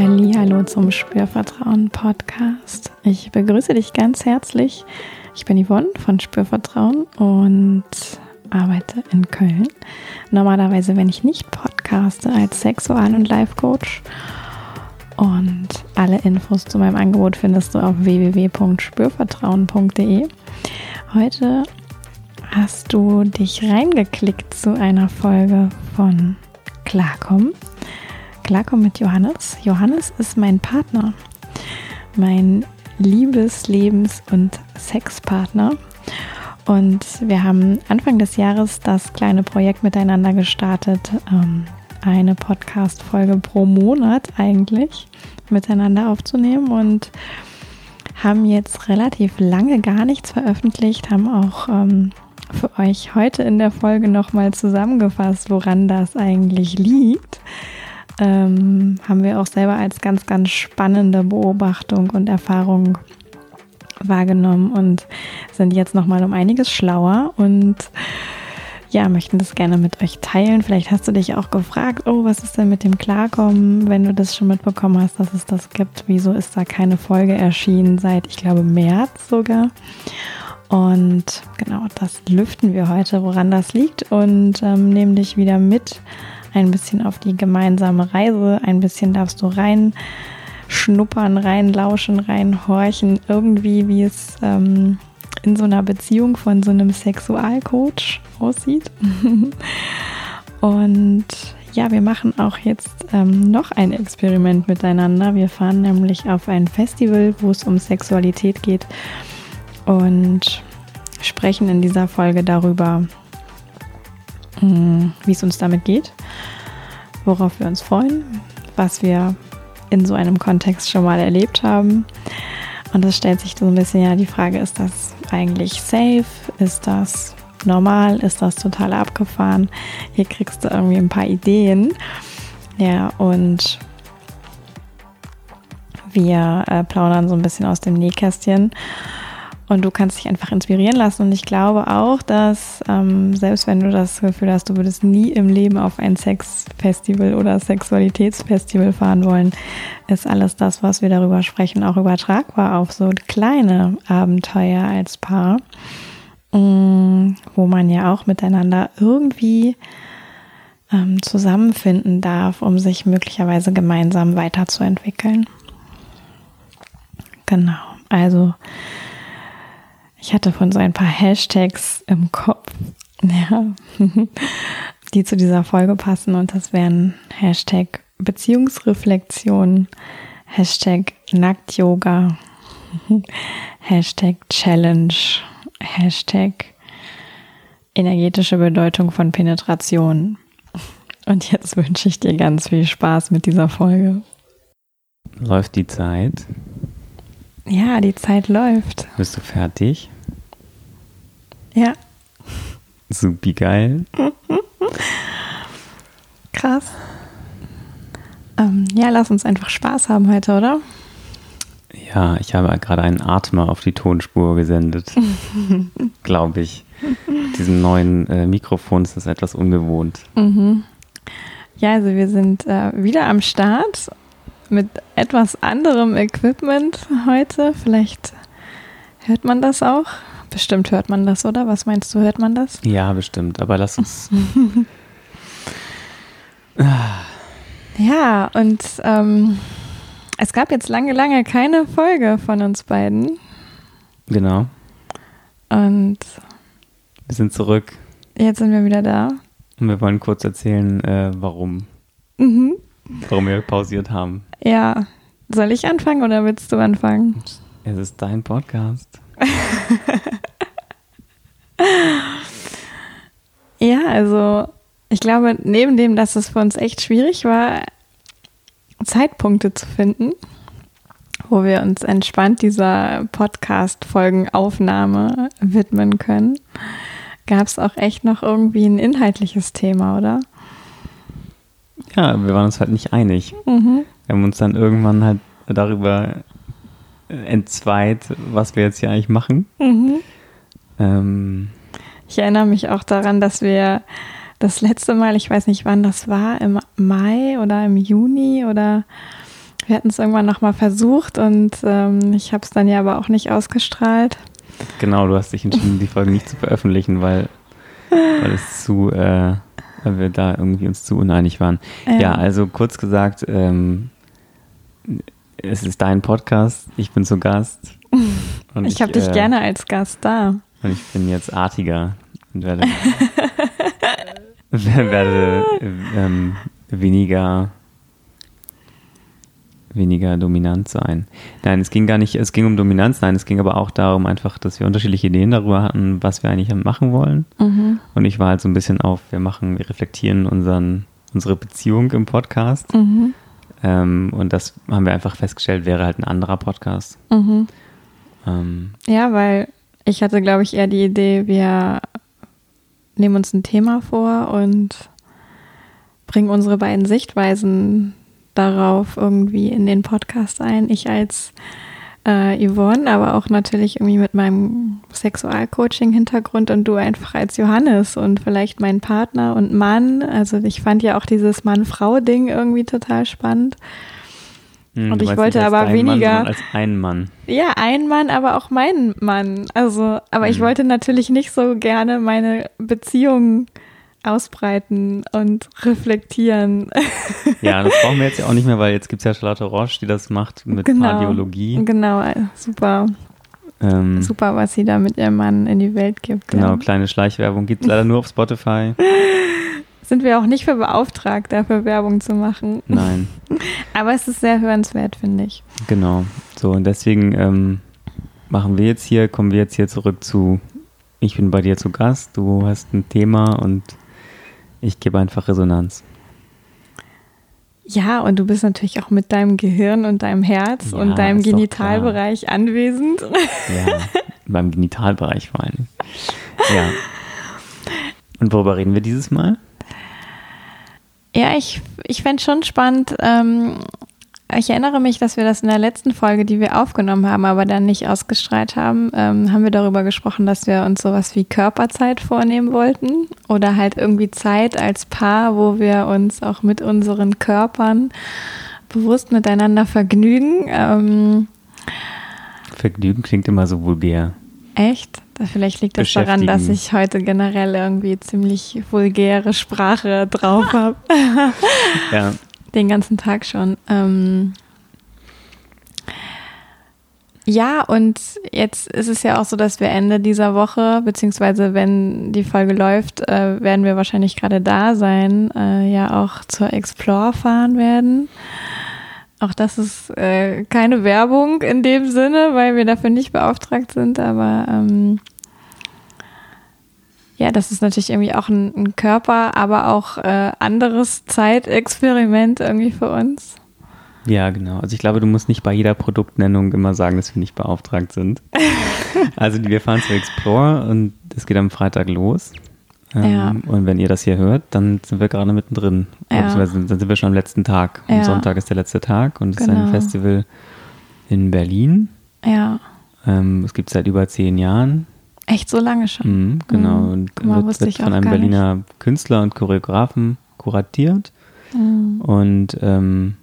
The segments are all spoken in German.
Hallo zum Spürvertrauen Podcast. Ich begrüße dich ganz herzlich. Ich bin Yvonne von Spürvertrauen und arbeite in Köln. Normalerweise, wenn ich nicht podcaste, als Sexual- und Life-Coach. Und alle Infos zu meinem Angebot findest du auf www.spürvertrauen.de. Heute hast du dich reingeklickt zu einer Folge von Klarkommen. Klarkommen mit Johannes. Johannes ist mein Partner, mein Liebes-, Lebens- und Sexpartner. Und wir haben Anfang des Jahres das kleine Projekt miteinander gestartet. Ähm, eine Podcast-Folge pro Monat eigentlich miteinander aufzunehmen und haben jetzt relativ lange gar nichts veröffentlicht, haben auch ähm, für euch heute in der Folge nochmal zusammengefasst, woran das eigentlich liegt. Ähm, haben wir auch selber als ganz, ganz spannende Beobachtung und Erfahrung wahrgenommen und sind jetzt nochmal um einiges schlauer und ja, möchten das gerne mit euch teilen. Vielleicht hast du dich auch gefragt, oh, was ist denn mit dem Klarkommen, wenn du das schon mitbekommen hast, dass es das gibt. Wieso ist da keine Folge erschienen seit, ich glaube, März sogar? Und genau, das lüften wir heute, woran das liegt und ähm, nehmen dich wieder mit ein bisschen auf die gemeinsame Reise. Ein bisschen darfst du rein schnuppern, rein lauschen, rein horchen, irgendwie wie es ähm, in so einer Beziehung von so einem Sexualcoach aussieht. Und ja, wir machen auch jetzt ähm, noch ein Experiment miteinander. Wir fahren nämlich auf ein Festival, wo es um Sexualität geht und sprechen in dieser Folge darüber, wie es uns damit geht, worauf wir uns freuen, was wir in so einem Kontext schon mal erlebt haben. Und es stellt sich so ein bisschen ja die Frage, ist das eigentlich safe? Ist das normal? Ist das total abgefahren? Hier kriegst du irgendwie ein paar Ideen. Ja, und wir äh, plaudern so ein bisschen aus dem Nähkästchen und du kannst dich einfach inspirieren lassen. Und ich glaube auch, dass ähm, selbst wenn du das Gefühl hast, du würdest nie im Leben auf ein Sexfestival oder Sexualitätsfestival fahren wollen, ist alles das, was wir darüber sprechen, auch übertragbar auf so kleine Abenteuer als Paar, ähm, wo man ja auch miteinander irgendwie ähm, zusammenfinden darf, um sich möglicherweise gemeinsam weiterzuentwickeln. Genau, also ich hatte von so ein paar Hashtags im Kopf, ja, die zu dieser Folge passen und das wären Hashtag Beziehungsreflexion, Hashtag Nackt-Yoga, Hashtag Challenge, Hashtag energetische Bedeutung von Penetration. Und jetzt wünsche ich dir ganz viel Spaß mit dieser Folge. Läuft die Zeit? Ja, die Zeit läuft. Bist du fertig? Ja. Supi geil. Krass. Ähm, ja, lass uns einfach Spaß haben heute, oder? Ja, ich habe gerade einen Atmer auf die Tonspur gesendet. Glaube ich. Mit diesem neuen äh, Mikrofon ist das etwas ungewohnt. Mhm. Ja, also wir sind äh, wieder am Start mit etwas anderem Equipment heute. Vielleicht hört man das auch. Bestimmt hört man das, oder? Was meinst du, hört man das? Ja, bestimmt. Aber lass uns. ja, und ähm, es gab jetzt lange, lange keine Folge von uns beiden. Genau. Und wir sind zurück. Jetzt sind wir wieder da. Und wir wollen kurz erzählen, äh, warum. Mhm. Warum wir pausiert haben. Ja. Soll ich anfangen oder willst du anfangen? Es ist dein Podcast. ja, also ich glaube, neben dem, dass es für uns echt schwierig war, Zeitpunkte zu finden, wo wir uns entspannt dieser Podcast-Folgenaufnahme widmen können, gab es auch echt noch irgendwie ein inhaltliches Thema, oder? Ja, wir waren uns halt nicht einig. Mhm. Wir haben uns dann irgendwann halt darüber entzweit, was wir jetzt hier eigentlich machen. Mhm. Ähm, ich erinnere mich auch daran, dass wir das letzte Mal, ich weiß nicht wann das war, im Mai oder im Juni oder Wir hatten es irgendwann nochmal versucht und ähm, ich habe es dann ja aber auch nicht ausgestrahlt. Genau, du hast dich entschieden, die Folge nicht zu veröffentlichen, weil, weil es zu, äh, weil wir da irgendwie uns zu uneinig waren. Ja, ja also kurz gesagt, ähm, es ist dein Podcast, ich bin zu Gast. ich, ich habe dich äh, gerne als Gast da. Und ich bin jetzt artiger und werde, werde ähm, weniger weniger dominant sein. Nein, es ging gar nicht, es ging um Dominanz, nein, es ging aber auch darum einfach, dass wir unterschiedliche Ideen darüber hatten, was wir eigentlich machen wollen. Mhm. Und ich war halt so ein bisschen auf, wir machen, wir reflektieren unseren, unsere Beziehung im Podcast. Mhm. Ähm, und das haben wir einfach festgestellt, wäre halt ein anderer Podcast. Mhm. Ähm, ja, weil ich hatte, glaube ich, eher die Idee, wir nehmen uns ein Thema vor und bringen unsere beiden Sichtweisen darauf irgendwie in den Podcast ein. Ich als äh, Yvonne, aber auch natürlich irgendwie mit meinem Sexualcoaching-Hintergrund und du einfach als Johannes und vielleicht mein Partner und Mann. Also ich fand ja auch dieses Mann-Frau-Ding irgendwie total spannend. Hm, und ich wollte aber weniger. Mann, als ein Mann. Ja, ein Mann, aber auch mein Mann. Also, aber hm. ich wollte natürlich nicht so gerne meine Beziehung ausbreiten und reflektieren. Ja, das brauchen wir jetzt ja auch nicht mehr, weil jetzt gibt es ja Charlotte Roche, die das macht mit genau, Radiologie. Genau, super. Ähm, super, was sie da mit ihrem Mann in die Welt gibt. Genau, ja. kleine Schleichwerbung gibt es leider nur auf Spotify. Sind wir auch nicht für beauftragt, dafür Werbung zu machen. Nein. Aber es ist sehr hörenswert, finde ich. Genau. So, und deswegen ähm, machen wir jetzt hier, kommen wir jetzt hier zurück zu, ich bin bei dir zu Gast, du hast ein Thema und ich gebe einfach Resonanz. Ja, und du bist natürlich auch mit deinem Gehirn und deinem Herz ja, und deinem Genitalbereich anwesend. Ja, beim Genitalbereich vor allem. Ja. Und worüber reden wir dieses Mal? Ja, ich, ich fände schon spannend, ähm, ich erinnere mich, dass wir das in der letzten Folge, die wir aufgenommen haben, aber dann nicht ausgestrahlt haben, ähm, haben wir darüber gesprochen, dass wir uns sowas wie Körperzeit vornehmen wollten oder halt irgendwie Zeit als Paar, wo wir uns auch mit unseren Körpern bewusst miteinander vergnügen. Ähm, Vergnügen klingt immer so vulgär. Echt? Vielleicht liegt das daran, dass ich heute generell irgendwie ziemlich vulgäre Sprache drauf habe. ja, den ganzen Tag schon. Ähm ja, und jetzt ist es ja auch so, dass wir Ende dieser Woche, beziehungsweise wenn die Folge läuft, äh, werden wir wahrscheinlich gerade da sein, äh, ja auch zur Explore fahren werden. Auch das ist äh, keine Werbung in dem Sinne, weil wir dafür nicht beauftragt sind, aber ähm, ja, das ist natürlich irgendwie auch ein, ein Körper, aber auch äh, anderes Zeitexperiment irgendwie für uns. Ja, genau. Also ich glaube, du musst nicht bei jeder Produktnennung immer sagen, dass wir nicht beauftragt sind. also wir fahren zu Explore und es geht am Freitag los. Ähm, ja. Und wenn ihr das hier hört, dann sind wir gerade mittendrin. Ja. Beziehungsweise dann sind wir schon am letzten Tag. Ja. Sonntag ist der letzte Tag und es genau. ist ein genau. Festival in Berlin. Ja. Ähm, es gibt es seit über zehn Jahren. Echt so lange schon? Mhm, genau. Mhm. Und mal, wird, wird von einem Berliner nicht. Künstler und Choreografen kuratiert. Mhm. Und ähm,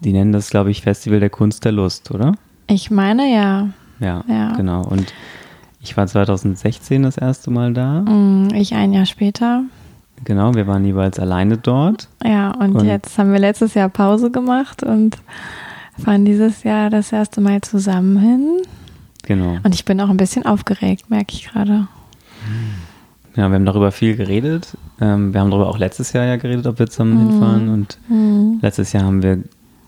die nennen das, glaube ich, Festival der Kunst der Lust, oder? Ich meine ja. Ja, ja. genau. Und ich war 2016 das erste Mal da. Mhm, ich ein Jahr später. Genau, wir waren jeweils alleine dort. Ja, und, und jetzt haben wir letztes Jahr Pause gemacht und fahren dieses Jahr das erste Mal zusammen hin. Genau. Und ich bin auch ein bisschen aufgeregt, merke ich gerade. Ja, wir haben darüber viel geredet. Ähm, wir haben darüber auch letztes Jahr ja geredet, ob wir zusammen mhm. hinfahren. Und mhm. letztes Jahr haben wir,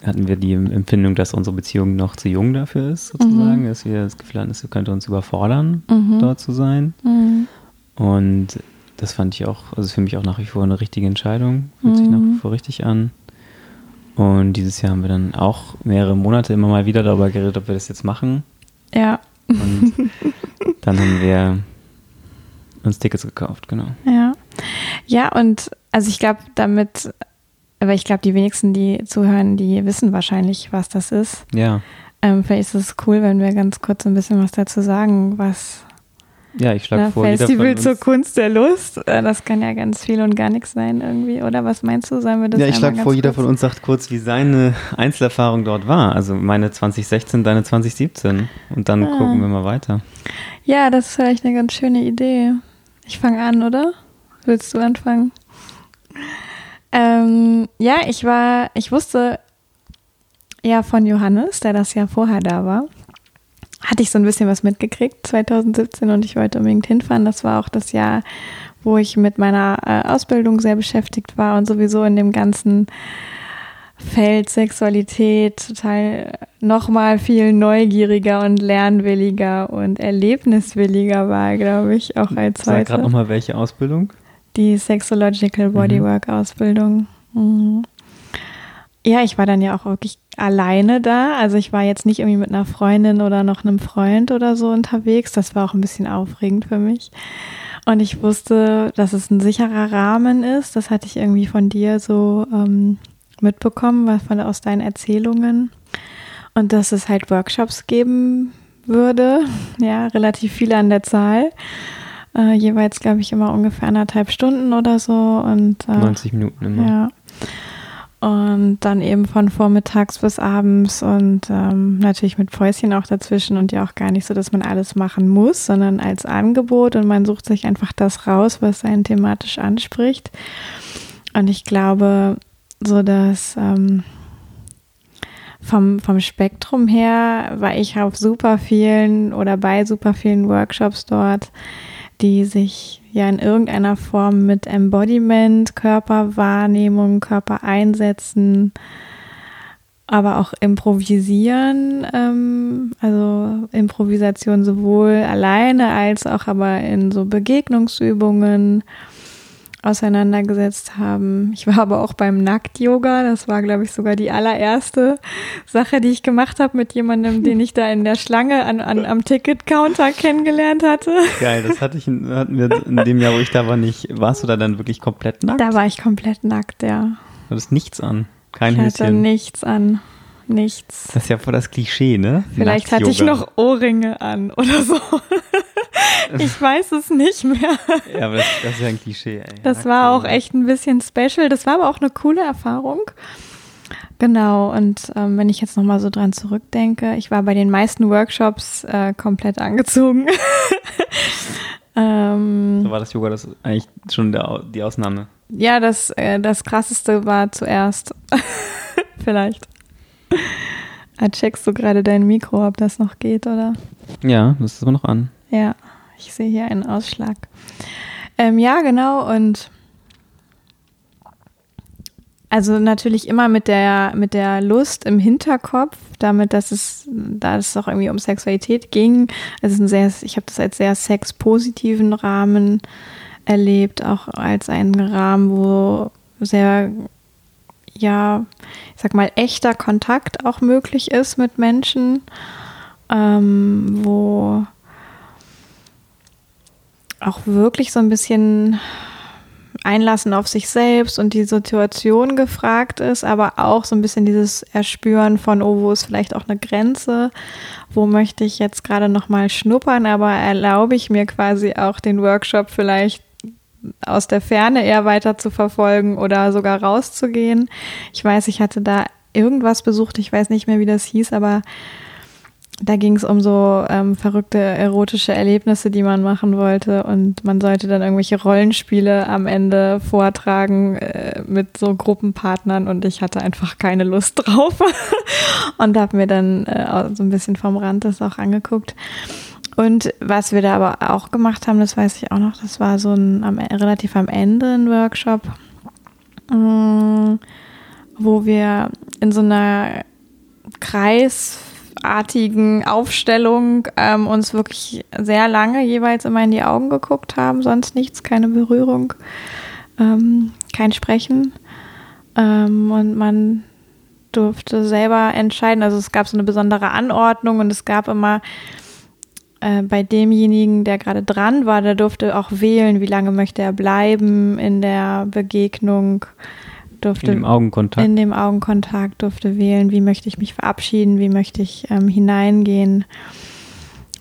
hatten wir die Empfindung, dass unsere Beziehung noch zu jung dafür ist, sozusagen. Mhm. Dass wir das Gefühl hatten, es könnte uns überfordern, mhm. dort zu sein. Mhm. Und das fand ich auch, also für mich auch nach wie vor eine richtige Entscheidung. Fühlt sich nach wie mhm. vor richtig an. Und dieses Jahr haben wir dann auch mehrere Monate immer mal wieder darüber geredet, ob wir das jetzt machen. Ja. Und dann haben wir uns Tickets gekauft, genau. Ja. Ja, und also ich glaube, damit, aber ich glaube, die wenigsten, die zuhören, die wissen wahrscheinlich, was das ist. Ja. Ähm, vielleicht ist es cool, wenn wir ganz kurz ein bisschen was dazu sagen, was, Ja, ich schlage vor, Festival zur Kunst der Lust. Äh, das kann ja ganz viel und gar nichts sein irgendwie, oder? Was meinst du? Sollen wir das Ja, ich schlage vor, jeder von uns sagt kurz, wie seine Einzelerfahrung dort war. Also meine 2016, deine 2017. Und dann ah. gucken wir mal weiter. Ja, das ist vielleicht eine ganz schöne Idee. Ich fange an, oder? Willst du anfangen? Ähm, ja, ich war, ich wusste ja von Johannes, der das Jahr vorher da war, hatte ich so ein bisschen was mitgekriegt 2017 und ich wollte unbedingt hinfahren. Das war auch das Jahr, wo ich mit meiner äh, Ausbildung sehr beschäftigt war und sowieso in dem ganzen Feld Sexualität total nochmal viel neugieriger und lernwilliger und erlebniswilliger war, glaube ich, auch als Sag heute. Sag gerade nochmal, welche Ausbildung? Die Sexological Bodywork mhm. Ausbildung. Mhm. Ja, ich war dann ja auch wirklich alleine da. Also ich war jetzt nicht irgendwie mit einer Freundin oder noch einem Freund oder so unterwegs. Das war auch ein bisschen aufregend für mich. Und ich wusste, dass es ein sicherer Rahmen ist. Das hatte ich irgendwie von dir so ähm, mitbekommen, von, aus deinen Erzählungen. Und dass es halt Workshops geben würde. Ja, relativ viele an der Zahl. Äh, jeweils, glaube ich, immer ungefähr anderthalb Stunden oder so. Und, äh, 90 Minuten immer. Ja. Und dann eben von vormittags bis abends und ähm, natürlich mit Päuschen auch dazwischen und ja auch gar nicht so, dass man alles machen muss, sondern als Angebot und man sucht sich einfach das raus, was einen thematisch anspricht. Und ich glaube, so dass ähm, vom, vom Spektrum her war ich auf super vielen oder bei super vielen Workshops dort, die sich ja in irgendeiner Form mit Embodiment, Körperwahrnehmung, Körpereinsetzen, aber auch improvisieren, ähm, also Improvisation sowohl alleine als auch aber in so Begegnungsübungen auseinandergesetzt haben. Ich war aber auch beim Nackt-Yoga. Das war, glaube ich, sogar die allererste Sache, die ich gemacht habe mit jemandem, den ich da in der Schlange an, an, am Ticket-Counter kennengelernt hatte. Geil, das hatte ich in, hatten wir in dem Jahr, wo ich da war, nicht. Warst du da dann wirklich komplett nackt? Da war ich komplett nackt, ja. Du hattest nichts an. Kein ich hatte Höschen. nichts an nichts. Das ist ja voll das Klischee, ne? Vielleicht hatte ich noch Ohrringe an oder so. ich weiß es nicht mehr. Ja, aber das, das ist ja ein Klischee. Ey. Das war auch echt ein bisschen special. Das war aber auch eine coole Erfahrung. Genau, und ähm, wenn ich jetzt nochmal so dran zurückdenke, ich war bei den meisten Workshops äh, komplett angezogen. ähm, so war das Yoga das eigentlich schon der, die Ausnahme? Ja, das, äh, das krasseste war zuerst. Vielleicht. Ah, checkst du gerade dein Mikro, ob das noch geht, oder? Ja, das ist aber noch an. Ja, ich sehe hier einen Ausschlag. Ähm, ja, genau, und also natürlich immer mit der, mit der Lust im Hinterkopf, damit, dass es, da es auch irgendwie um Sexualität ging. Also ein sehr, ich habe das als sehr sexpositiven Rahmen erlebt, auch als einen Rahmen, wo sehr ja, ich sag mal, echter Kontakt auch möglich ist mit Menschen, ähm, wo auch wirklich so ein bisschen Einlassen auf sich selbst und die Situation gefragt ist, aber auch so ein bisschen dieses Erspüren von, oh, wo ist vielleicht auch eine Grenze, wo möchte ich jetzt gerade nochmal schnuppern, aber erlaube ich mir quasi auch den Workshop vielleicht aus der Ferne eher weiter zu verfolgen oder sogar rauszugehen. Ich weiß, ich hatte da irgendwas besucht, ich weiß nicht mehr, wie das hieß, aber da ging es um so ähm, verrückte erotische Erlebnisse, die man machen wollte. Und man sollte dann irgendwelche Rollenspiele am Ende vortragen äh, mit so Gruppenpartnern. Und ich hatte einfach keine Lust drauf. Und habe mir dann äh, so ein bisschen vom Rand das auch angeguckt. Und was wir da aber auch gemacht haben, das weiß ich auch noch, das war so ein am, relativ am Ende ein Workshop, mm, wo wir in so einer kreisartigen Aufstellung ähm, uns wirklich sehr lange jeweils immer in die Augen geguckt haben, sonst nichts, keine Berührung, ähm, kein Sprechen. Ähm, und man durfte selber entscheiden. Also es gab so eine besondere Anordnung und es gab immer äh, bei demjenigen, der gerade dran war, der durfte auch wählen, wie lange möchte er bleiben in der Begegnung. Durfte in dem Augenkontakt. In dem Augenkontakt durfte wählen, wie möchte ich mich verabschieden, wie möchte ich ähm, hineingehen.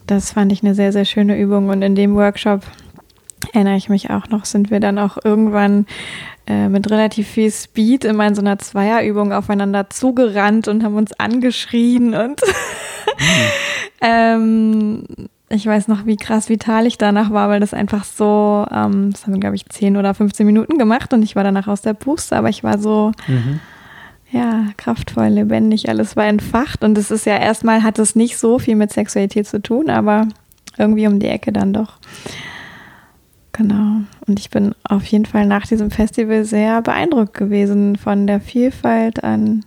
das fand ich eine sehr, sehr schöne Übung. Und in dem Workshop erinnere ich mich auch noch, sind wir dann auch irgendwann äh, mit relativ viel Speed immer in so einer Zweierübung aufeinander zugerannt und haben uns angeschrien und mhm. ähm, ich weiß noch, wie krass vital ich danach war, weil das einfach so, ähm, das haben wir, glaube ich, 10 oder 15 Minuten gemacht und ich war danach aus der Puste, aber ich war so, mhm. ja, kraftvoll, lebendig, alles war entfacht und es ist ja erstmal, hat es nicht so viel mit Sexualität zu tun, aber irgendwie um die Ecke dann doch. Genau. Und ich bin auf jeden Fall nach diesem Festival sehr beeindruckt gewesen von der Vielfalt an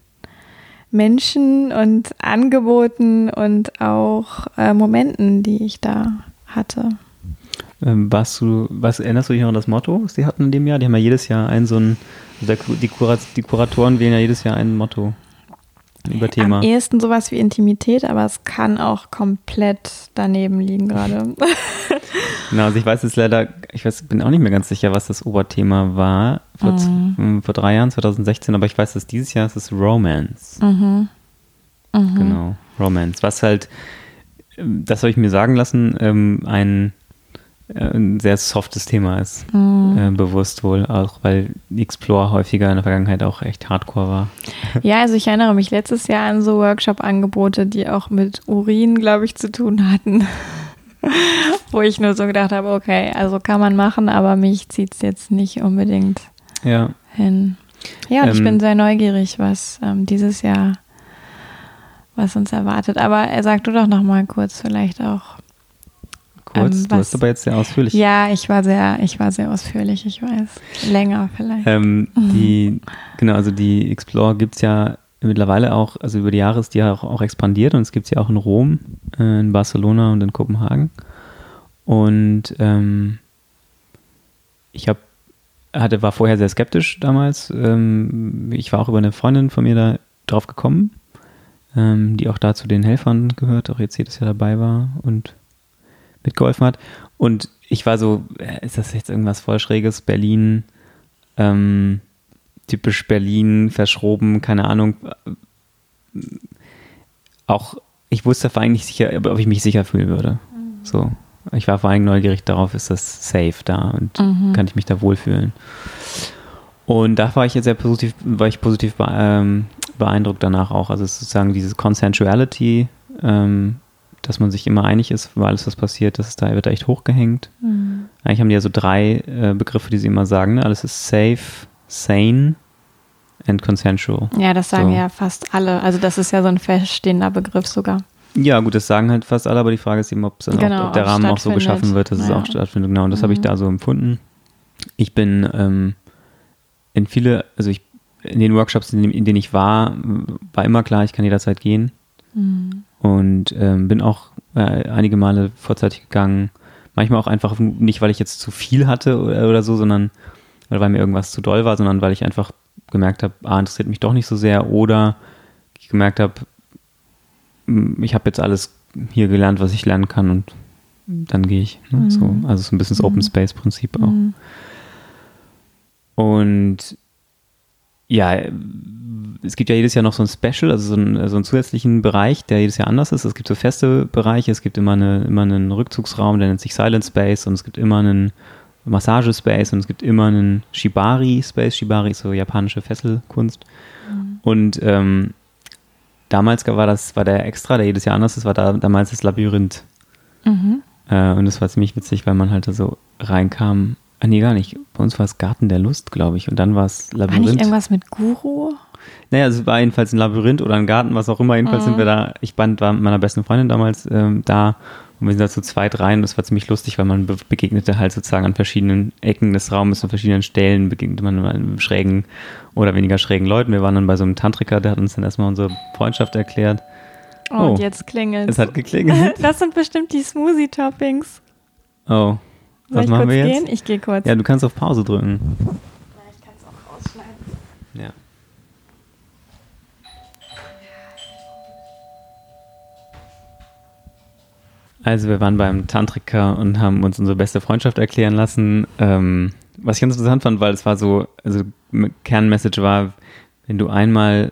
Menschen und Angeboten und auch äh, Momenten, die ich da hatte. Ähm, warst du, was erinnerst du dich noch an das Motto, was die hatten in dem Jahr? Die haben ja jedes Jahr ein so ein, die, Kurat, die Kuratoren wählen ja jedes Jahr ein Motto über Thema. Am ehesten sowas wie Intimität, aber es kann auch komplett daneben liegen gerade. genau, also ich weiß jetzt leider, ich weiß, bin auch nicht mehr ganz sicher, was das Oberthema war vor, mhm. vor drei Jahren, 2016, aber ich weiß, dass dieses Jahr ist es Romance. Mhm. Mhm. Genau, Romance. Was halt, das habe ich mir sagen lassen, ähm, ein äh, ein sehr softes Thema ist. Mhm. Äh, bewusst wohl, auch weil Explore häufiger in der Vergangenheit auch echt hardcore war. Ja, also ich erinnere mich letztes Jahr an so Workshop-Angebote, die auch mit Urin, glaube ich, zu tun hatten. Wo ich nur so gedacht habe, okay, also kann man machen, aber mich zieht es jetzt nicht unbedingt ja. hin. Ja, und ähm, ich bin sehr neugierig, was ähm, dieses Jahr, was uns erwartet. Aber er sagt du doch noch mal kurz vielleicht auch kurz. Ähm, du warst aber jetzt sehr ausführlich. Ja, ich war sehr, ich war sehr ausführlich, ich weiß. Länger vielleicht. Ähm. Die, genau, also die Explore gibt es ja mittlerweile auch, also über die Jahre ist die ja auch, auch expandiert und es gibt sie ja auch in Rom, äh, in Barcelona und in Kopenhagen. Und ähm, ich habe hatte, war vorher sehr skeptisch damals. Ähm, ich war auch über eine Freundin von mir da drauf gekommen, ähm, die auch da zu den Helfern gehört, auch jetzt jedes Jahr dabei war und mitgeholfen hat. Und ich war so, äh, ist das jetzt irgendwas voll Schräges? Berlin, ähm, typisch Berlin, verschroben, keine Ahnung. Auch, ich wusste vor allem nicht sicher, ob ich mich sicher fühlen würde. Mhm. So. Ich war vor allem neugierig darauf, ist das safe da und mhm. kann ich mich da wohlfühlen. Und da war ich jetzt sehr positiv, war ich positiv ähm, beeindruckt danach auch. Also sozusagen diese Consensuality ähm, dass man sich immer einig ist über alles, was passiert, das ist da wird da echt hochgehängt. Mhm. Eigentlich haben die ja so drei äh, Begriffe, die sie immer sagen. Ne? Alles ist safe, sane and consensual. Ja, das sagen so. ja fast alle. Also das ist ja so ein feststehender Begriff sogar. Ja, gut, das sagen halt fast alle, aber die Frage ist eben, ob, genau, auch, ob der Rahmen auch so geschaffen wird, dass ja. es auch stattfindet. Genau, und das mhm. habe ich da so empfunden. Ich bin ähm, in viele, also ich in den Workshops, in, in denen ich war, war immer klar, ich kann jederzeit gehen. Mhm. Und ähm, bin auch äh, einige Male vorzeitig gegangen. Manchmal auch einfach nicht, weil ich jetzt zu viel hatte oder, oder so, sondern weil mir irgendwas zu doll war, sondern weil ich einfach gemerkt habe, ah, interessiert mich doch nicht so sehr oder ich gemerkt habe, ich habe jetzt alles hier gelernt, was ich lernen kann und dann gehe ich. Ne? Mhm. So, also so ein bisschen das mhm. Open Space Prinzip auch. Mhm. Und ja, es gibt ja jedes Jahr noch so ein Special, also so einen, so einen zusätzlichen Bereich, der jedes Jahr anders ist. Es gibt so feste Bereiche, es gibt immer, eine, immer einen Rückzugsraum, der nennt sich Silent Space und es gibt immer einen Massagespace und es gibt immer einen Shibari-Space. Shibari ist so japanische Fesselkunst. Mhm. Und ähm, damals war das, war der extra, der jedes Jahr anders ist, war da damals das Labyrinth. Mhm. Äh, und das war ziemlich witzig, weil man halt da so reinkam Ah, nee, gar nicht. Bei uns war es Garten der Lust, glaube ich. Und dann war es Labyrinth. War nicht irgendwas mit Guru? Naja, es war jedenfalls ein Labyrinth oder ein Garten, was auch immer. Jedenfalls mhm. sind wir da, ich band, war mit meiner besten Freundin damals ähm, da und wir sind da zu zweit rein. Das war ziemlich lustig, weil man be begegnete halt sozusagen an verschiedenen Ecken des Raumes, an verschiedenen Stellen, begegnete man mit schrägen oder weniger schrägen Leuten. Wir waren dann bei so einem Tantriker, der hat uns dann erstmal unsere Freundschaft erklärt. Oh, oh und jetzt klingelt es. hat geklingelt. Das sind bestimmt die Smoothie-Toppings. Oh, soll Was ich machen kurz wir jetzt? gehen? Ich gehe kurz. Ja, du kannst auf Pause drücken. Ja, ich kann es auch rausschneiden. Ja. Also wir waren beim Tantriker und haben uns unsere beste Freundschaft erklären lassen. Ähm, was ich ganz interessant fand, weil es war so, also Kernmessage war, wenn du einmal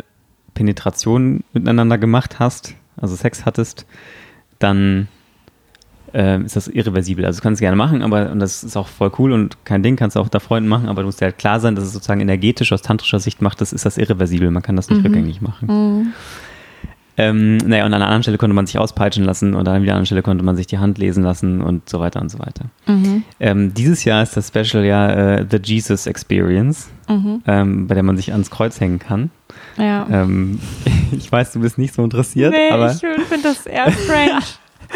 Penetration miteinander gemacht hast, also Sex hattest, dann äh, ist das irreversibel. Also du kannst es gerne machen, aber und das ist auch voll cool und kein Ding, kannst du auch da Freunden machen, aber du musst dir halt klar sein, dass es sozusagen energetisch aus tantrischer Sicht macht, das ist das irreversibel. Man kann das nicht mhm. rückgängig machen. Mhm. Ähm, naja, und an einer anderen Stelle konnte man sich auspeitschen lassen und an einer anderen Stelle konnte man sich die Hand lesen lassen und so weiter und so weiter. Mhm. Ähm, dieses Jahr ist das Special ja äh, The Jesus Experience, mhm. ähm, bei der man sich ans Kreuz hängen kann. Ja. Ähm, ich weiß, du bist nicht so interessiert, nee, aber. Ich finde das eher strange.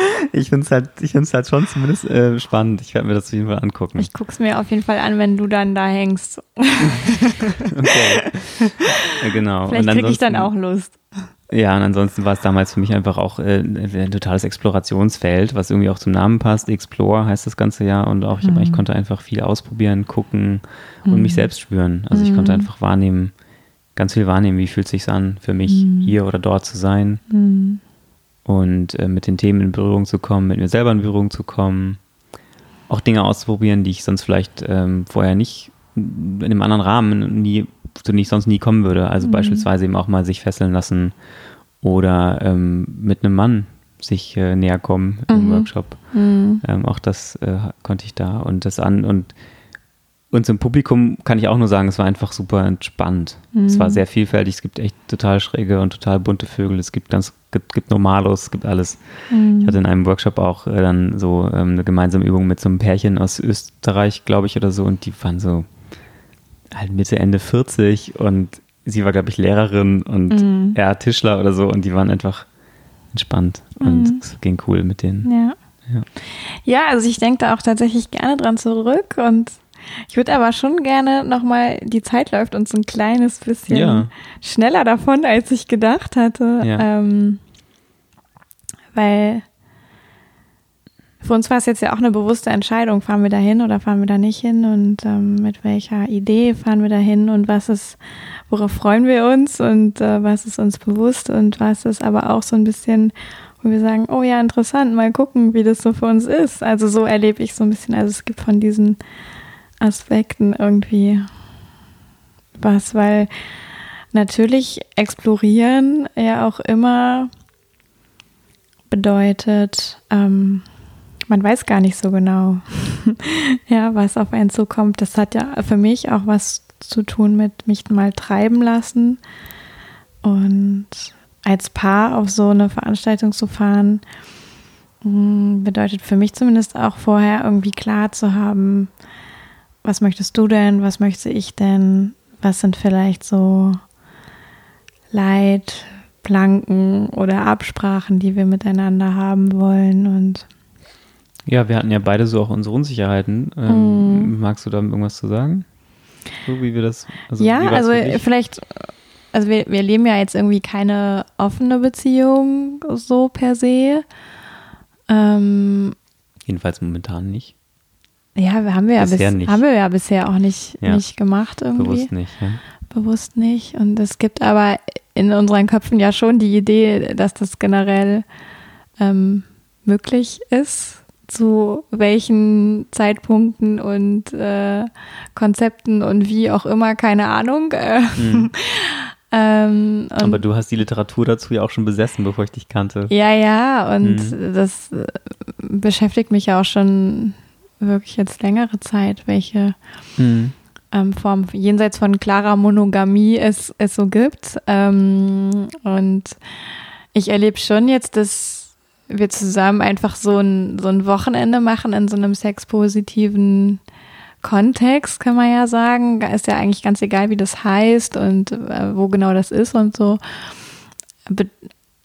ich finde es halt, halt schon zumindest äh, spannend. Ich werde mir das auf jeden Fall angucken. Ich gucke es mir auf jeden Fall an, wenn du dann da hängst. okay. Genau. Vielleicht kriege ich dann auch Lust. Ja, und ansonsten war es damals für mich einfach auch äh, ein totales Explorationsfeld, was irgendwie auch zum Namen passt. Explore heißt das ganze Jahr und auch ich, mhm. ich konnte einfach viel ausprobieren, gucken und mhm. mich selbst spüren. Also ich konnte mhm. einfach wahrnehmen, ganz viel wahrnehmen, wie fühlt es sich an, für mich mhm. hier oder dort zu sein mhm. und äh, mit den Themen in Berührung zu kommen, mit mir selber in Berührung zu kommen, auch Dinge auszuprobieren, die ich sonst vielleicht ähm, vorher nicht in einem anderen Rahmen nie zu denen ich sonst nie kommen würde. Also mhm. beispielsweise eben auch mal sich fesseln lassen oder ähm, mit einem Mann sich äh, näher kommen im mhm. Workshop. Mhm. Ähm, auch das äh, konnte ich da und das an und und zum Publikum kann ich auch nur sagen, es war einfach super entspannt. Es war mhm. sehr vielfältig. Es gibt echt total schräge und total bunte Vögel. Es gibt ganz, gibt, gibt Normalos, es gibt alles. Mhm. Ich hatte in einem Workshop auch äh, dann so ähm, eine gemeinsame Übung mit so einem Pärchen aus Österreich, glaube ich, oder so. Und die waren so halt Mitte, Ende 40 und sie war, glaube ich, Lehrerin und mhm. er Tischler oder so und die waren einfach entspannt und mhm. es ging cool mit denen. Ja. Ja, ja also ich denke da auch tatsächlich gerne dran zurück und ich würde aber schon gerne nochmal, die Zeit läuft uns ein kleines bisschen ja. schneller davon, als ich gedacht hatte. Ja. Ähm, weil für uns war es jetzt ja auch eine bewusste Entscheidung, fahren wir da hin oder fahren wir da nicht hin und ähm, mit welcher Idee fahren wir da hin und was ist, worauf freuen wir uns und äh, was ist uns bewusst und was ist aber auch so ein bisschen, wo wir sagen, oh ja, interessant, mal gucken, wie das so für uns ist. Also so erlebe ich so ein bisschen, also es gibt von diesen Aspekten irgendwie was, weil natürlich explorieren ja auch immer bedeutet, ähm, man weiß gar nicht so genau, ja, was auf einen zukommt. Das hat ja für mich auch was zu tun mit mich mal treiben lassen und als Paar auf so eine Veranstaltung zu fahren, mm, bedeutet für mich zumindest auch vorher irgendwie klar zu haben, was möchtest du denn, was möchte ich denn, was sind vielleicht so Leitplanken oder Absprachen, die wir miteinander haben wollen und ja, wir hatten ja beide so auch unsere Unsicherheiten. Ähm, mm. Magst du da irgendwas zu sagen? So wie wir das. Also ja, also vielleicht, also wir, wir leben ja jetzt irgendwie keine offene Beziehung so per se. Ähm, Jedenfalls momentan nicht. Ja, haben wir bisher ja, bis, haben wir ja bisher auch nicht, ja. nicht gemacht irgendwie. Bewusst nicht, ja. Bewusst nicht. Und es gibt aber in unseren Köpfen ja schon die Idee, dass das generell ähm, möglich ist zu welchen Zeitpunkten und äh, Konzepten und wie auch immer, keine Ahnung. Mhm. ähm, Aber du hast die Literatur dazu ja auch schon besessen, bevor ich dich kannte. Ja, ja, und mhm. das äh, beschäftigt mich ja auch schon wirklich jetzt längere Zeit, welche mhm. ähm, Form jenseits von klarer Monogamie es, es so gibt. Ähm, und ich erlebe schon jetzt, dass wir zusammen einfach so ein, so ein Wochenende machen in so einem sexpositiven Kontext, kann man ja sagen. Ist ja eigentlich ganz egal, wie das heißt und äh, wo genau das ist und so.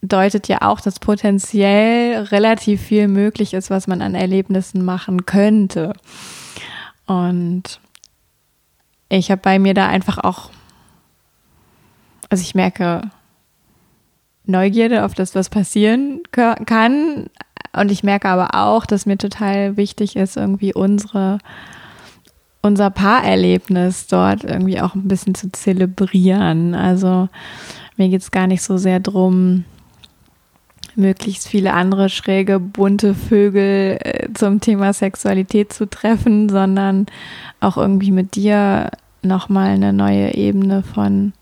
Bedeutet ja auch, dass potenziell relativ viel möglich ist, was man an Erlebnissen machen könnte. Und ich habe bei mir da einfach auch, also ich merke, Neugierde auf das, was passieren kann. Und ich merke aber auch, dass mir total wichtig ist, irgendwie unsere, unser Paarerlebnis dort irgendwie auch ein bisschen zu zelebrieren. Also mir geht es gar nicht so sehr drum, möglichst viele andere schräge, bunte Vögel äh, zum Thema Sexualität zu treffen, sondern auch irgendwie mit dir nochmal eine neue Ebene von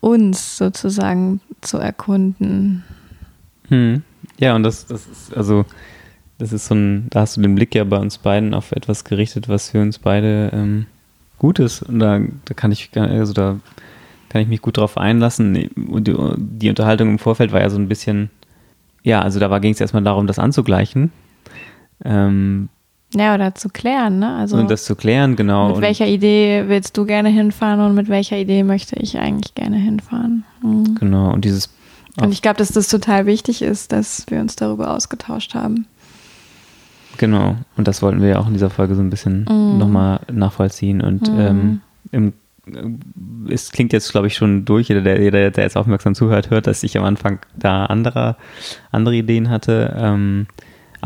uns sozusagen zu erkunden. Hm. Ja, und das, das ist, also das ist so ein, da hast du den Blick ja bei uns beiden auf etwas gerichtet, was für uns beide ähm, gut ist. Und da, da kann ich, also da kann ich mich gut drauf einlassen. Und die, die Unterhaltung im Vorfeld war ja so ein bisschen, ja, also da ging es erstmal darum, das anzugleichen. Ähm, ja, oder zu klären, ne? Also und das zu klären, genau. Mit welcher Idee willst du gerne hinfahren und mit welcher Idee möchte ich eigentlich gerne hinfahren? Mhm. Genau, und dieses. Und ich glaube, dass das total wichtig ist, dass wir uns darüber ausgetauscht haben. Genau, und das wollten wir ja auch in dieser Folge so ein bisschen mhm. nochmal nachvollziehen. Und mhm. ähm, im, es klingt jetzt, glaube ich, schon durch, jeder der, jeder, der jetzt aufmerksam zuhört, hört, dass ich am Anfang da andere, andere Ideen hatte. Ähm,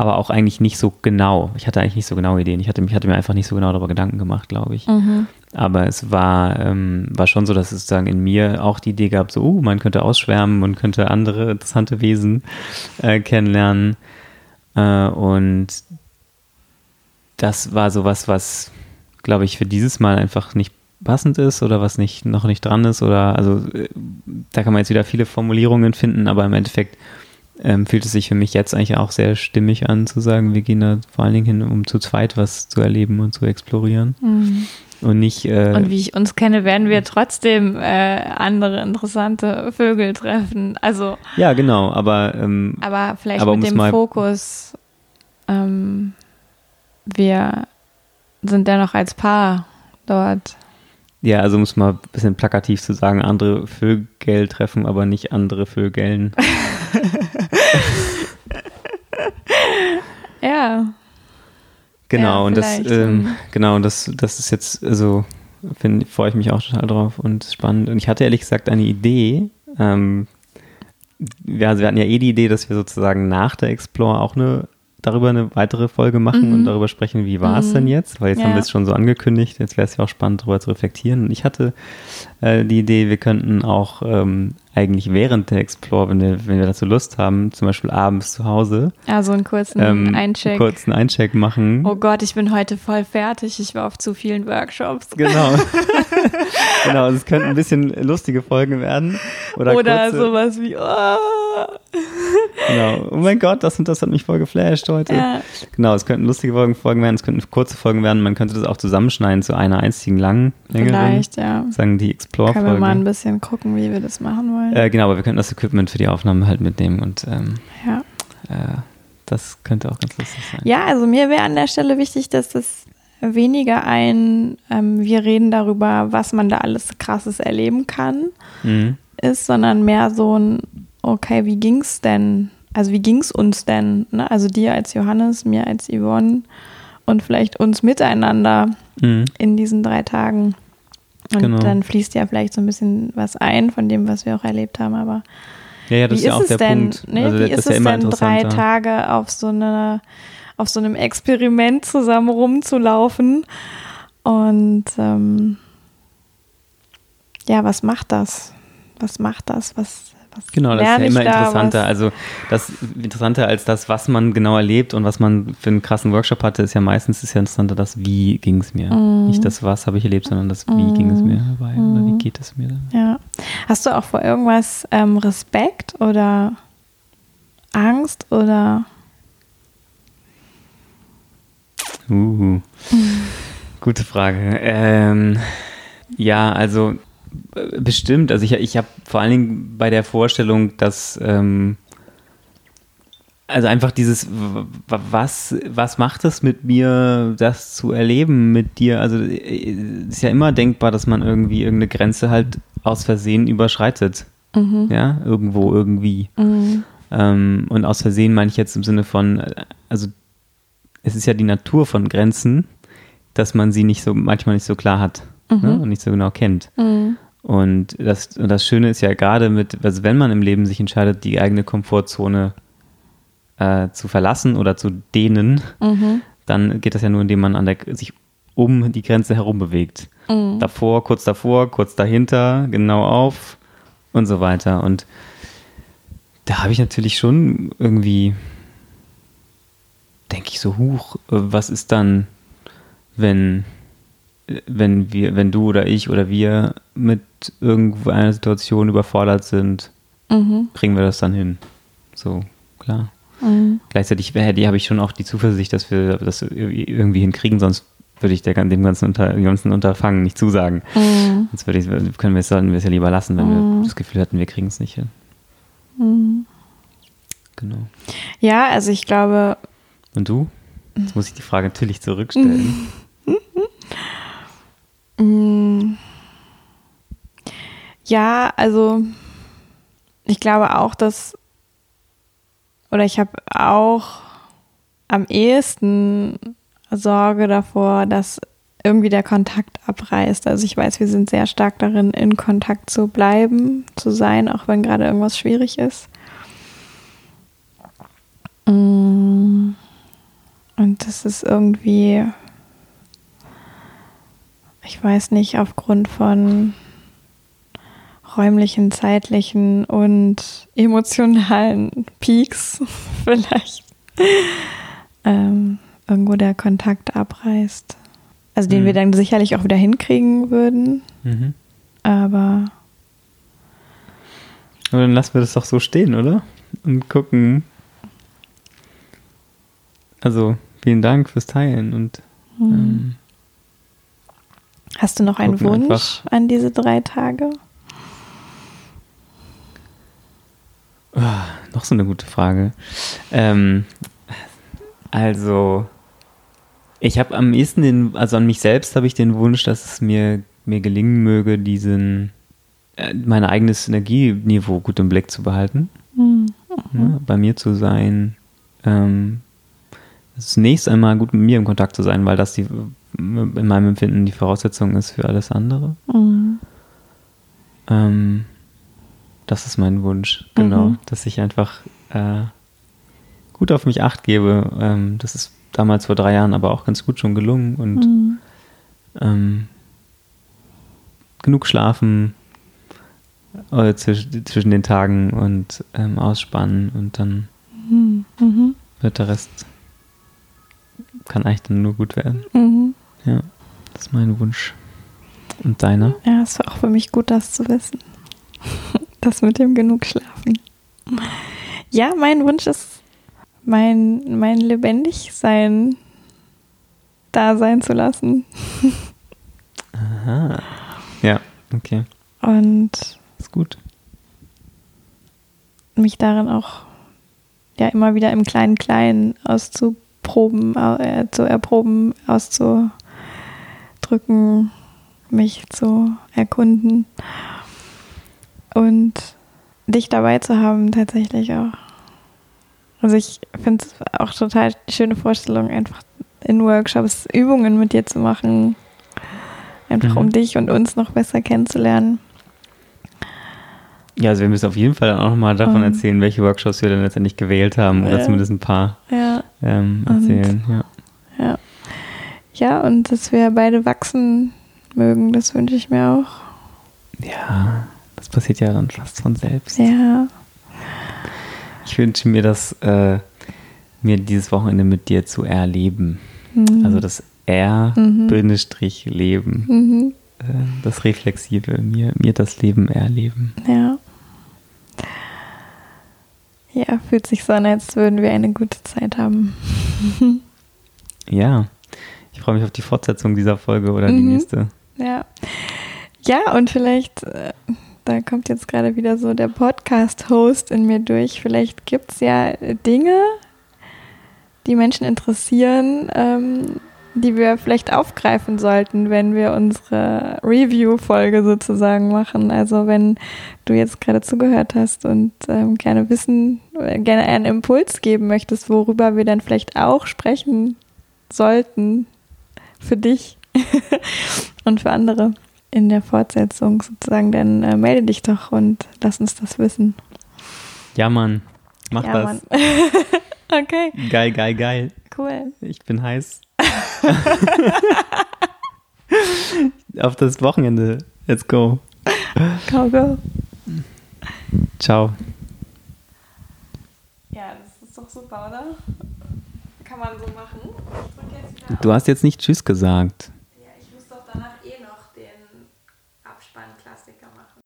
aber auch eigentlich nicht so genau. Ich hatte eigentlich nicht so genau Ideen. Ich hatte, ich hatte mir einfach nicht so genau darüber Gedanken gemacht, glaube ich. Mhm. Aber es war, ähm, war schon so, dass es sozusagen in mir auch die Idee gab, so, uh, man könnte ausschwärmen und könnte andere interessante Wesen äh, kennenlernen. Äh, und das war sowas, was, glaube ich, für dieses Mal einfach nicht passend ist oder was nicht, noch nicht dran ist. Oder also äh, da kann man jetzt wieder viele Formulierungen finden, aber im Endeffekt ähm, fühlt es sich für mich jetzt eigentlich auch sehr stimmig an, zu sagen, wir gehen da vor allen Dingen hin, um zu zweit was zu erleben und zu explorieren. Mhm. Und nicht. Äh, und wie ich uns kenne, werden wir trotzdem äh, andere interessante Vögel treffen. Also. Ja, genau, aber. Ähm, aber vielleicht aber mit dem Fokus, ähm, wir sind dennoch als Paar dort. Ja, also um es mal ein bisschen plakativ zu sagen, andere Vögel treffen, aber nicht andere Vögeln. ja. Genau, ja, und das, ähm, genau, das, das ist jetzt, also freue ich mich auch total drauf und spannend. Und ich hatte ehrlich gesagt eine Idee. Ähm, wir, also wir hatten ja eh die Idee, dass wir sozusagen nach der Explore auch eine darüber eine weitere Folge machen mhm. und darüber sprechen, wie war es mhm. denn jetzt? Weil jetzt ja. haben wir es schon so angekündigt, jetzt wäre es ja auch spannend, darüber zu reflektieren. Und ich hatte äh, die Idee, wir könnten auch ähm, eigentlich während der Explore, wenn wir, wenn wir dazu Lust haben, zum Beispiel abends zu Hause. Also einen kurzen ähm, Eincheck. Einen kurzen Eincheck machen. Oh Gott, ich bin heute voll fertig. Ich war auf zu vielen Workshops. Genau. genau, also es könnten ein bisschen lustige Folgen werden. Oder, oder kurze, sowas wie, oh. Genau. Oh mein Gott, das und das hat mich voll geflasht heute. Ja. Genau, es könnten lustige Folgen, Folgen werden, es könnten kurze Folgen werden. Man könnte das auch zusammenschneiden zu einer einzigen langen, längeren. Vielleicht, ja. Sagen die Explore-Folge. Können wir mal ein bisschen gucken, wie wir das machen wollen. Äh, genau, aber wir könnten das Equipment für die Aufnahme halt mitnehmen und ähm, ja. Äh, das könnte auch ganz lustig sein. Ja, also mir wäre an der Stelle wichtig, dass das weniger ein, ähm, wir reden darüber, was man da alles krasses erleben kann, mhm. ist, sondern mehr so ein, okay, wie ging's denn? Also wie ging's uns denn? Ne? Also dir als Johannes, mir als Yvonne und vielleicht uns miteinander mhm. in diesen drei Tagen. Und genau. dann fließt ja vielleicht so ein bisschen was ein von dem, was wir auch erlebt haben, aber ja, ja, das wie ist ja auch der denn, Punkt. Ne, also, wie ist es ja denn, drei Tage auf so, eine, auf so einem Experiment zusammen rumzulaufen? Und ähm, ja, was macht das? Was macht das? Was, was genau, das ist ja immer interessanter. Also das interessanter als das, was man genau erlebt und was man für einen krassen Workshop hatte, ist ja meistens ist ja interessanter das, wie ging es mir. Mm. Nicht das, was habe ich erlebt, sondern das, wie mm. ging es mir dabei mm. oder wie geht es mir dann. Ja. Hast du auch vor irgendwas ähm, Respekt oder Angst oder Uh, gute Frage. Ähm, ja, also Bestimmt. Also ich, ich habe vor allen Dingen bei der Vorstellung, dass ähm, also einfach dieses, was, was macht es mit mir, das zu erleben mit dir? Also es ist ja immer denkbar, dass man irgendwie irgendeine Grenze halt aus Versehen überschreitet. Mhm. Ja, irgendwo, irgendwie. Mhm. Ähm, und aus Versehen meine ich jetzt im Sinne von, also es ist ja die Natur von Grenzen, dass man sie nicht so, manchmal nicht so klar hat mhm. ne, und nicht so genau kennt. Mhm. Und das, und das Schöne ist ja gerade mit, also wenn man im Leben sich entscheidet, die eigene Komfortzone äh, zu verlassen oder zu dehnen, mhm. dann geht das ja nur, indem man an der, sich um die Grenze herum bewegt. Mhm. Davor, kurz davor, kurz dahinter, genau auf und so weiter. Und da habe ich natürlich schon irgendwie, denke ich so, huch, was ist dann, wenn wenn wir, wenn du oder ich oder wir mit irgendeiner Situation überfordert sind, mhm. kriegen wir das dann hin. So, klar. Mhm. Gleichzeitig habe ich schon auch die Zuversicht, dass wir das irgendwie hinkriegen, sonst würde ich der, dem ganzen, Unter, dem ganzen Unterfangen nicht zusagen. Mhm. Sonst würde ich, können wir es, sollten wir es ja lieber lassen, wenn mhm. wir das Gefühl hatten, wir kriegen es nicht hin. Mhm. Genau. Ja, also ich glaube. Und du? Jetzt muss ich die Frage natürlich zurückstellen. Mm. Ja, also ich glaube auch, dass, oder ich habe auch am ehesten Sorge davor, dass irgendwie der Kontakt abreißt. Also ich weiß, wir sind sehr stark darin, in Kontakt zu bleiben, zu sein, auch wenn gerade irgendwas schwierig ist. Mm. Und das ist irgendwie, ich weiß nicht, aufgrund von räumlichen, zeitlichen und emotionalen Peaks vielleicht ähm, irgendwo der Kontakt abreißt. Also den mhm. wir dann sicherlich auch wieder hinkriegen würden. Mhm. Aber. Aber dann lassen wir das doch so stehen, oder? Und gucken, also vielen Dank fürs Teilen und mhm. ähm, Hast du noch einen Wunsch an diese drei Tage? Oh, noch so eine gute Frage. Ähm, also, ich habe am ehesten den, also an mich selbst habe ich den Wunsch, dass es mir, mir gelingen möge, diesen, äh, mein eigenes Energieniveau gut im Blick zu behalten. Mhm. Ja, bei mir zu sein, ähm, zunächst einmal gut mit mir im Kontakt zu sein, weil das die, in meinem Empfinden die Voraussetzung ist für alles andere. Mhm. Ähm, das ist mein Wunsch, genau, mhm. dass ich einfach äh, gut auf mich acht gebe. Ähm, das ist damals vor drei Jahren aber auch ganz gut schon gelungen und mhm. ähm, genug schlafen äh, zwischen, zwischen den Tagen und ähm, ausspannen und dann mhm. mhm. wird der Rest kann eigentlich dann nur gut werden. Ja, das ist mein Wunsch. Und deiner? Ja, es war auch für mich gut, das zu wissen. Das mit dem genug schlafen. Ja, mein Wunsch ist, mein, mein Lebendigsein da sein zu lassen. Aha. Ja, okay. Und. Ist gut. Mich darin auch ja immer wieder im kleinen Kleinen auszuprobieren Proben, äh, zu erproben, auszudrücken, mich zu erkunden und dich dabei zu haben tatsächlich auch. Also ich finde es auch total schöne Vorstellung, einfach in Workshops Übungen mit dir zu machen, einfach mhm. um dich und uns noch besser kennenzulernen. Ja, also wir müssen auf jeden Fall auch nochmal davon um, erzählen, welche Workshops wir dann letztendlich gewählt haben oder zumindest ein paar ja, ähm, erzählen. Und, ja. ja. Ja, und dass wir beide wachsen mögen, das wünsche ich mir auch. Ja, das passiert ja dann fast von selbst. Ja. Ich wünsche mir das, äh, mir dieses Wochenende mit dir zu erleben. Mhm. Also das R-Leben. Mhm. mhm. Äh, das Reflexive, mir, mir das Leben erleben. Ja. Ja, fühlt sich so an, als würden wir eine gute Zeit haben. ja, freue mich auf die Fortsetzung dieser Folge oder mhm. die nächste. Ja. Ja, und vielleicht, äh, da kommt jetzt gerade wieder so der Podcast-Host in mir durch. Vielleicht gibt es ja Dinge, die Menschen interessieren, ähm, die wir vielleicht aufgreifen sollten, wenn wir unsere Review-Folge sozusagen machen. Also wenn du jetzt gerade zugehört hast und ähm, gerne wissen, äh, gerne einen Impuls geben möchtest, worüber wir dann vielleicht auch sprechen sollten für dich und für andere in der Fortsetzung sozusagen, dann äh, melde dich doch und lass uns das wissen. Ja, Mann. Mach ja, das. Mann. okay. Geil, geil, geil. Cool. Ich bin heiß. Auf das Wochenende. Let's go. Go, go. Ciao. Ja, das ist doch super, oder? Kann man so machen. Du hast jetzt nicht Tschüss gesagt. Ja, ich muss doch danach eh noch den Abspann-Klassiker machen.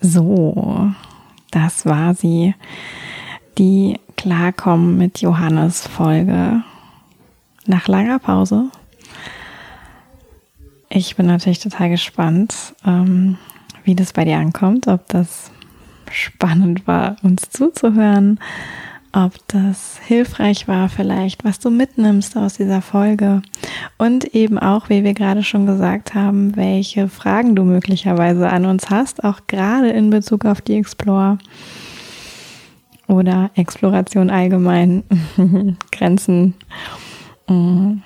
So, das war sie. Die Klarkommen mit Johannes Folge nach langer Pause. Ich bin natürlich total gespannt, ähm, wie das bei dir ankommt, ob das spannend war, uns zuzuhören, ob das hilfreich war vielleicht, was du mitnimmst aus dieser Folge und eben auch, wie wir gerade schon gesagt haben, welche Fragen du möglicherweise an uns hast, auch gerade in Bezug auf die Explore oder Exploration allgemein, Grenzen, mm,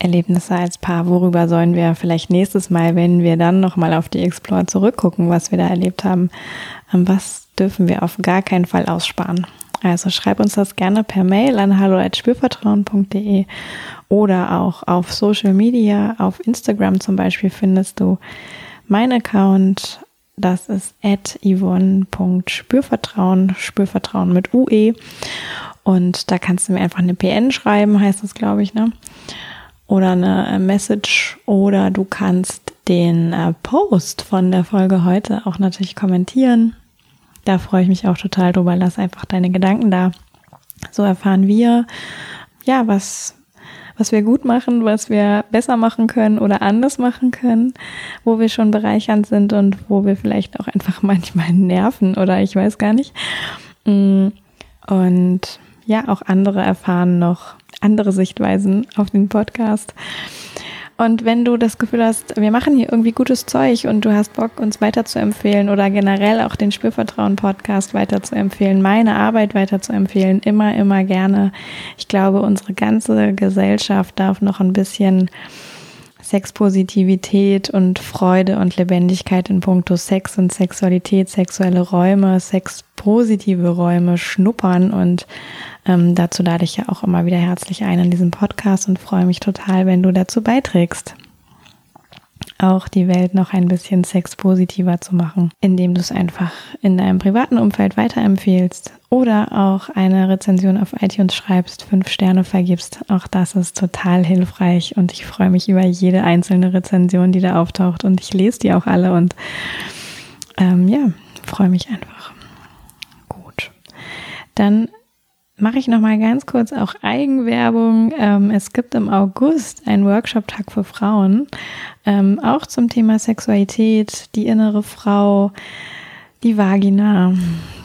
Erlebnisse als Paar. Worüber sollen wir vielleicht nächstes Mal, wenn wir dann nochmal auf die Explore zurückgucken, was wir da erlebt haben, ähm, was dürfen wir auf gar keinen Fall aussparen? Also schreib uns das gerne per Mail an hallo.spürvertrauen.de oder auch auf Social Media, auf Instagram zum Beispiel findest du mein Account. Das ist at yvonne.spürvertrauen, Spürvertrauen mit UE. Und da kannst du mir einfach eine PN schreiben, heißt das, glaube ich, ne? Oder eine äh, Message oder du kannst den äh, Post von der Folge heute auch natürlich kommentieren da freue ich mich auch total drüber. Lass einfach deine Gedanken da. So erfahren wir, ja, was, was wir gut machen, was wir besser machen können oder anders machen können, wo wir schon bereichernd sind und wo wir vielleicht auch einfach manchmal nerven oder ich weiß gar nicht. Mm, und ja, auch andere erfahren noch andere Sichtweisen auf den Podcast. Und wenn du das Gefühl hast, wir machen hier irgendwie gutes Zeug und du hast Bock, uns weiterzuempfehlen oder generell auch den Spürvertrauen-Podcast weiterzuempfehlen, meine Arbeit weiterzuempfehlen, immer, immer gerne. Ich glaube, unsere ganze Gesellschaft darf noch ein bisschen Sexpositivität und Freude und Lebendigkeit in puncto Sex und Sexualität, sexuelle Räume, sexpositive Räume schnuppern. Und ähm, dazu lade ich ja auch immer wieder herzlich ein in diesem Podcast und freue mich total, wenn du dazu beiträgst auch die Welt noch ein bisschen sexpositiver zu machen, indem du es einfach in deinem privaten Umfeld weiterempfehlst oder auch eine Rezension auf iTunes schreibst, fünf Sterne vergibst. Auch das ist total hilfreich und ich freue mich über jede einzelne Rezension, die da auftaucht und ich lese die auch alle und ähm, ja, freue mich einfach. Gut. Dann mache ich noch mal ganz kurz auch Eigenwerbung. Ähm, es gibt im August einen Workshop-Tag für Frauen, ähm, auch zum Thema Sexualität, die innere Frau, die Vagina.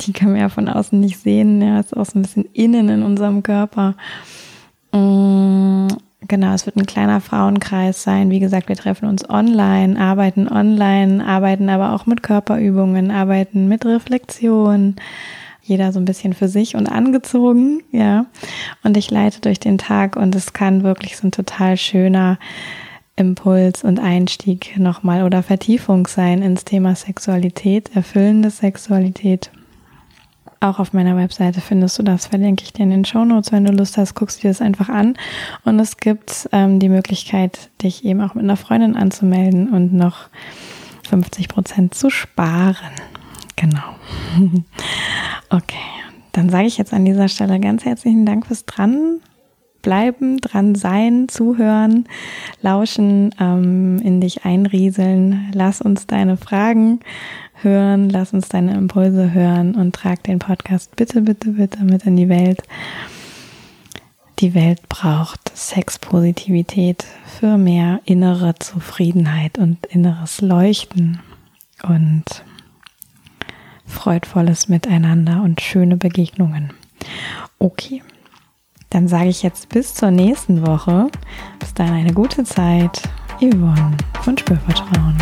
Die können wir ja von außen nicht sehen. Ja, ist auch so ein bisschen innen in unserem Körper. Mm, genau, es wird ein kleiner Frauenkreis sein. Wie gesagt, wir treffen uns online, arbeiten online, arbeiten aber auch mit Körperübungen, arbeiten mit Reflexion jeder so ein bisschen für sich und angezogen, ja. Und ich leite durch den Tag und es kann wirklich so ein total schöner Impuls und Einstieg nochmal oder Vertiefung sein ins Thema Sexualität, erfüllende Sexualität. Auch auf meiner Webseite findest du das, verlinke ich dir in den Show Notes. Wenn du Lust hast, guckst du dir das einfach an. Und es gibt ähm, die Möglichkeit, dich eben auch mit einer Freundin anzumelden und noch 50 Prozent zu sparen. Genau. Okay, dann sage ich jetzt an dieser Stelle ganz herzlichen Dank fürs Dranbleiben, dran sein, zuhören, lauschen, ähm, in dich einrieseln. Lass uns deine Fragen hören, lass uns deine Impulse hören und trag den Podcast bitte, bitte, bitte mit in die Welt. Die Welt braucht Sexpositivität für mehr innere Zufriedenheit und inneres Leuchten. Und freudvolles Miteinander und schöne Begegnungen. Okay, dann sage ich jetzt bis zur nächsten Woche. Bis dann eine gute Zeit. Yvonne von Spürvertrauen.